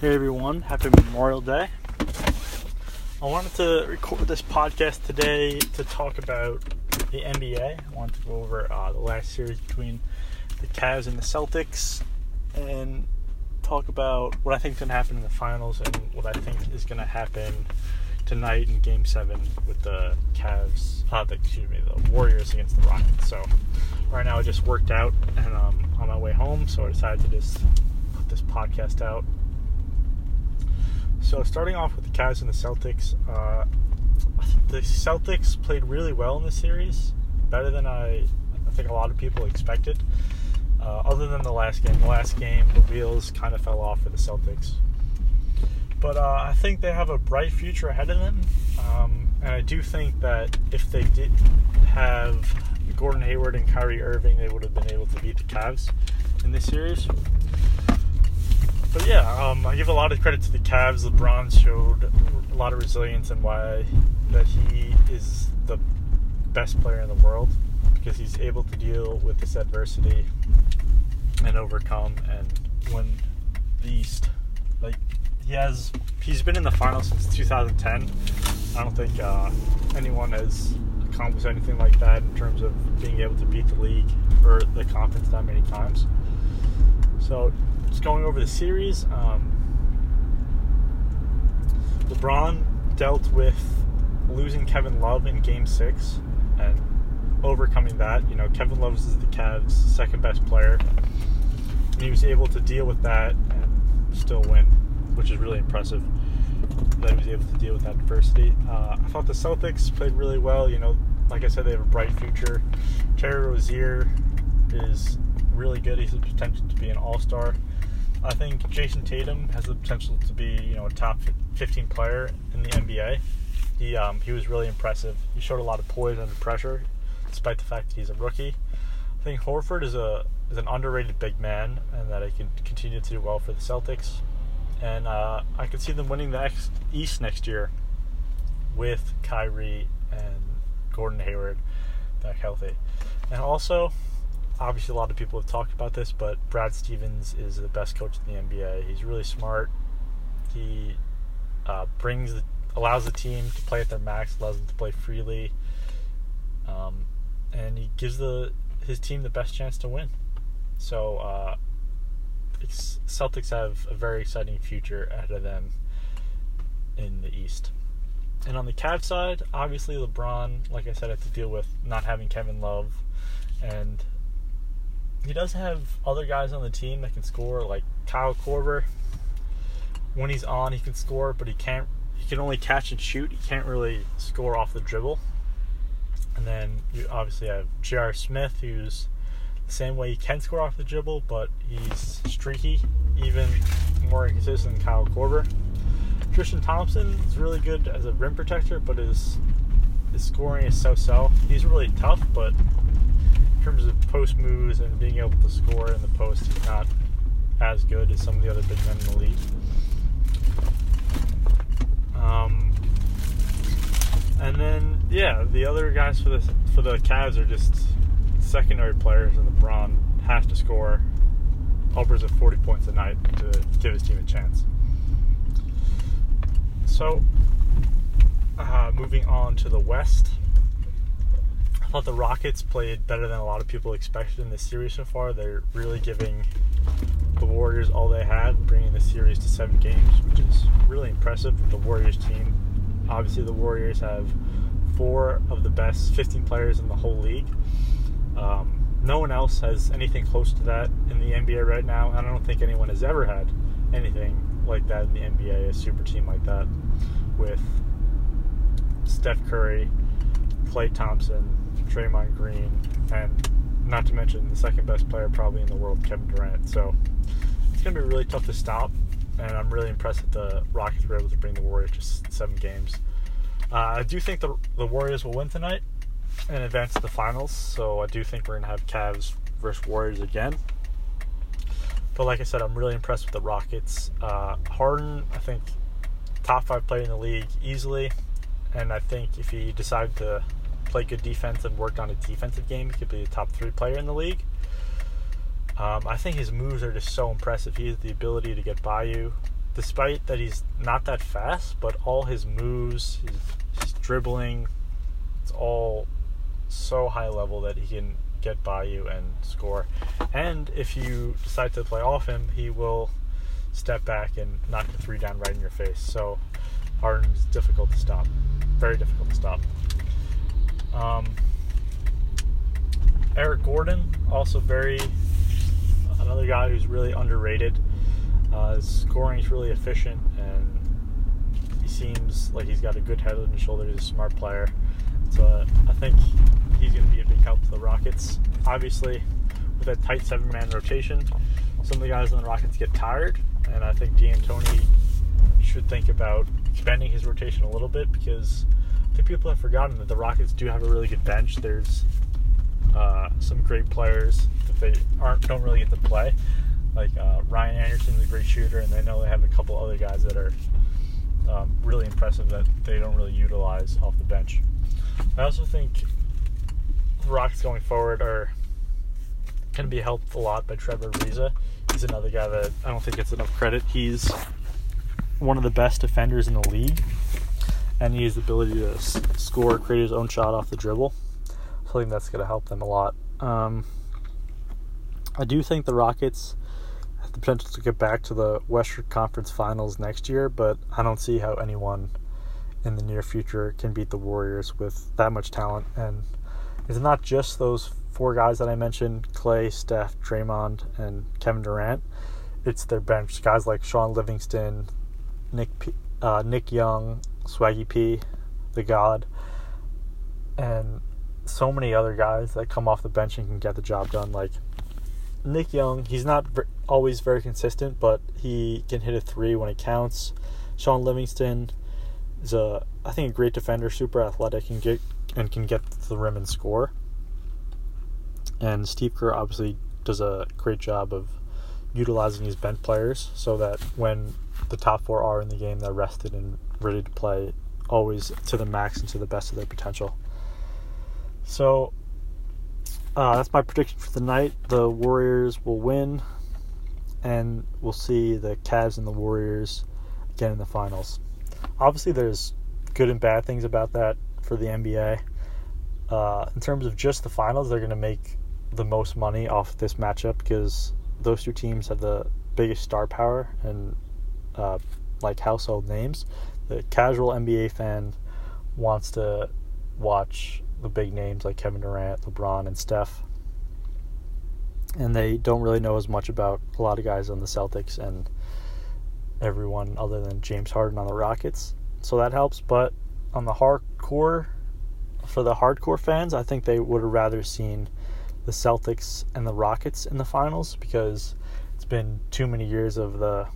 Hey everyone, happy Memorial Day. I wanted to record this podcast today to talk about the NBA. I wanted to go over uh, the last series between the Cavs and the Celtics and talk about what I think is going to happen in the finals and what I think is going to happen tonight in Game 7 with the Cavs, uh, the, excuse me, the Warriors against the Rockets. So right now I just worked out and I'm on my way home, so I decided to just put this podcast out so starting off with the Cavs and the Celtics, uh, the Celtics played really well in this series, better than I, I think a lot of people expected. Uh, other than the last game, the last game the wheels kind of fell off for the Celtics. But uh, I think they have a bright future ahead of them, um, and I do think that if they did have Gordon Hayward and Kyrie Irving, they would have been able to beat the Cavs in this series but yeah, um, I give a lot of credit to the Cavs. LeBron showed a lot of resilience and why that he is the best player in the world because he's able to deal with this adversity and overcome and win the East. Like he has, he's been in the finals since 2010. I don't think uh, anyone has accomplished anything like that in terms of being able to beat the league or the conference that many times. So just going over the series, um, LeBron dealt with losing Kevin Love in Game Six and overcoming that. You know, Kevin Love is the Cavs' second best player, and he was able to deal with that and still win, which is really impressive. That he was able to deal with that adversity. Uh, I thought the Celtics played really well. You know, like I said, they have a bright future. Terry Rozier is really good. He's the potential to be an All Star. I think Jayson Tatum has the potential to be, you know, a top 15 player in the NBA. He um, he was really impressive. He showed a lot of poise under pressure, despite the fact that he's a rookie. I think Horford is a is an underrated big man, and that he can continue to do well for the Celtics. And uh, I could see them winning the East next year with Kyrie and Gordon Hayward back healthy. And also, obviously a lot of people have talked about this, but Brad Stevens is the best coach in the NBA. He's really smart. He uh, brings the, allows the team to play at their max, allows them to play freely, um, and he gives the his team the best chance to win. So uh, Celtics have a very exciting future ahead of them in the East. And on the Cavs side, obviously LeBron, like I said, had to deal with not having Kevin Love and he does have other guys on the team that can score, like Kyle Korver. When he's on, he can score, but he can't. He can only catch and shoot. He can't really score off the dribble. And then you obviously have J.R. Smith, who's the same way he can score off the dribble, but he's streaky, even more inconsistent than Kyle Korver. Tristan Thompson is really good as a rim protector, but his his scoring is so-so. He's really tough, but in terms of post moves and being able to score in the post, he's not as good as some of the other big men in the league. Um, and then yeah, the other guys for the for the Cavs are just secondary players, and LeBron has to score upwards of 40 points a night to give his team a chance. So, uh, moving on to the West thought the Rockets played better than a lot of people expected in this series so far. They're really giving the Warriors all they had, bringing the series to seven games, which is really impressive with the Warriors team. Obviously, the Warriors have four of the best 15 players in the whole league. Um, no one else has anything close to that in the NBA right now, and I don't think anyone has ever had anything like that in the NBA, a super team like that, with Steph Curry, Klay Thompson, Draymond Green, and not to mention the second best player probably in the world, Kevin Durant. So it's going to be really tough to stop, and I'm really impressed that the Rockets were able to bring the Warriors to seven games. Uh, I do think the, the Warriors will win tonight and advance to the finals, so I do think we're going to have Cavs versus Warriors again. But like I said, I'm really impressed with the Rockets. Uh, Harden, I think, top five player in the league easily, and I think if he decided to play good defense and worked on a defensive game, he could be a top three player in the league. Um, I think his moves are just so impressive. He has the ability to get by you despite that he's not that fast, but all his moves, his, his dribbling, it's all so high level that he can get by you and score. And if you decide to play off him, he will step back and knock the three down right in your face. So Harden's difficult to stop. Very difficult to stop. Um, Eric Gordon, also very another guy who's really underrated. Uh, his scoring is really efficient, and he seems like he's got a good head on his shoulders. He's a smart player. So I think he's going to be a big help to the Rockets. Obviously, with a tight seven-man rotation, some of the guys on the Rockets get tired, and I think D'Antoni should think about expanding his rotation a little bit because think people have forgotten that the Rockets do have a really good bench. There's uh, some great players that they aren't don't really get to play. Like uh, Ryan Anderson's a great shooter, and they know they have a couple other guys that are um, really impressive that they don't really utilize off the bench. I also think the Rockets going forward are going to be helped a lot by Trevor Ariza. He's another guy that I don't think gets enough credit. He's one of the best defenders in the league, and the ability to score, create his own shot off the dribble. So I think that's going to help them a lot. Um, I do think the Rockets have the potential to get back to the Western Conference Finals next year, but I don't see how anyone in the near future can beat the Warriors with that much talent. And it's not just those four guys that I mentioned Klay, Steph, Draymond, and Kevin Durant. It's their bench. Guys like Shaun Livingston, Nick, uh, Nick Young, Swaggy P, the God, and so many other guys that come off the bench and can get the job done. Like Nick Young, he's not always very consistent, but he can hit a three when it counts. Shaun Livingston is a, I think, a great defender, super athletic, and get and can get to the rim and score. And Steve Kerr obviously does a great job of utilizing these bench players so that when the top four are in the game, they're rested and ready to play always to the max and to the best of their potential. So uh, that's my prediction for the night. The Warriors will win, and we'll see the Cavs and the Warriors again in the finals. Obviously, there's good and bad things about that for the NBA. Uh, in terms of just the finals, they're going to make the most money off this matchup because those two teams have the biggest star power and uh, like household names. The casual NBA fan wants to watch the big names like Kevin Durant, LeBron, and Steph. And they don't really know as much about a lot of guys on the Celtics and everyone other than James Harden on the Rockets. So that helps. But on the hardcore, for the hardcore fans, I think they would have rather seen the Celtics and the Rockets in the finals because it's been too many years of the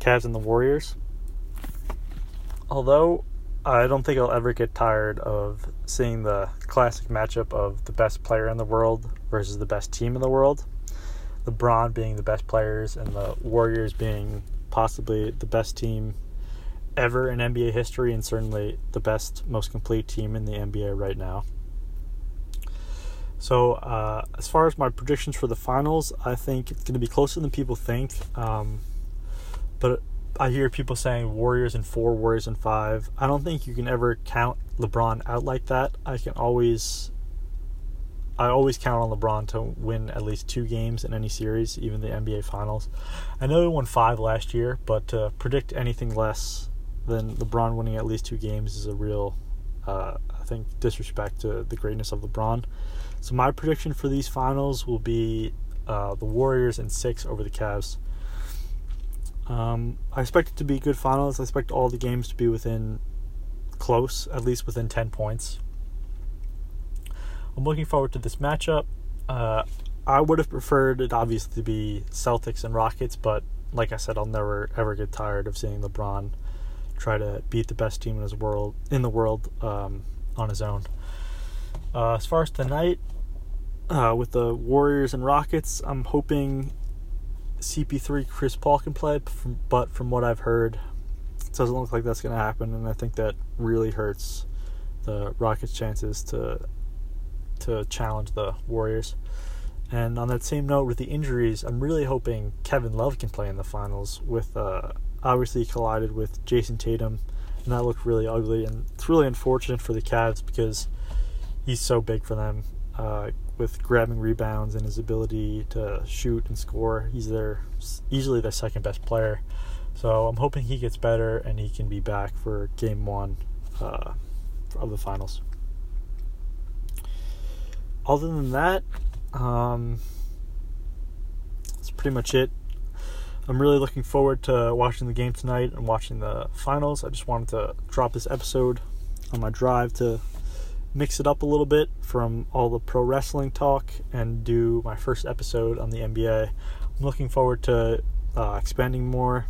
Cavs and the Warriors. Although I don't think I'll ever get tired of seeing the classic matchup of the best player in the world versus the best team in the world. LeBron being the best players and the Warriors being possibly the best team ever in NBA history and certainly the best, most complete team in the NBA right now. So, uh, as far as my predictions for the finals, I think it's going to be closer than people think. Um, but I hear people saying Warriors in four, Warriors in five. I don't think you can ever count LeBron out like that. I can always, I always count on LeBron to win at least two games in any series, even the NBA Finals. I know he won five last year, but to predict anything less than LeBron winning at least two games is a real, uh, I think, disrespect to the greatness of LeBron. So my prediction for these finals will be uh, the Warriors in six over the Cavs. Um, I expect it to be good finals. I expect all the games to be within close, at least within 10 points. I'm looking forward to this matchup. Uh, I would have preferred it obviously to be Celtics and Rockets, but like I said, I'll never ever get tired of seeing LeBron try to beat the best team in his world in the world um, on his own. Uh, as far as tonight, uh, with the Warriors and Rockets, I'm hoping CP3 Chris Paul can play, but from what I've heard, it doesn't look like that's going to happen, and I think that really hurts the Rockets' chances to to challenge the Warriors. And on that same note, with the injuries, I'm really hoping Kevin Love can play in the finals with uh, obviously collided with Jayson Tatum, and that looked really ugly. And it's really unfortunate for the Cavs because he's so big for them uh, with grabbing rebounds and his ability to shoot and score. He's their easily their second best player. So I'm hoping he gets better and he can be back for Game One uh, of the finals. Other than that, um, that's pretty much it. I'm really looking forward to watching the game tonight and watching the finals. I just wanted to drop this episode on my drive to mix it up a little bit from all the pro wrestling talk and do my first episode on the NBA. I'm looking forward to uh, expanding more.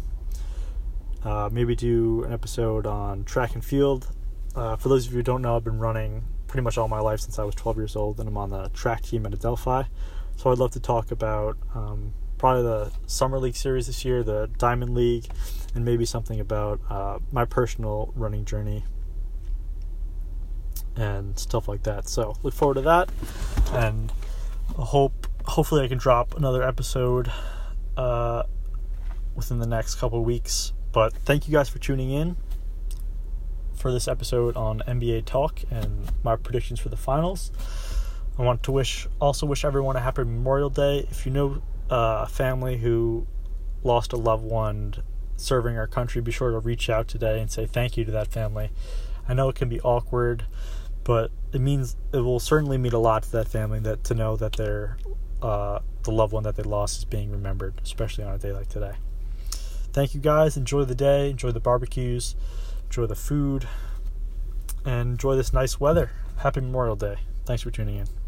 Uh, maybe do an episode on track and field. Uh, for those of you who don't know, I've been running pretty much all my life since I was 12 years old, and I'm on the track team at Adelphi. So I'd love to talk about um, probably the Summer League series this year, the Diamond League, and maybe something about uh, my personal running journey and stuff like that. So look forward to that, and hope hopefully I can drop another episode uh, within the next couple weeks. But thank you guys for tuning in for this episode on NBA talk and my predictions for the finals. I want to wish also wish everyone a happy Memorial Day. If you know uh, a family who lost a loved one serving our country, be sure to reach out today and say thank you to that family. I know it can be awkward, but it means it will certainly mean a lot to that family that to know that their uh, the loved one that they lost is being remembered, especially on a day like today. Thank you guys. Enjoy the day. Enjoy the barbecues. Enjoy the food. And enjoy this nice weather. Happy Memorial Day. Thanks for tuning in.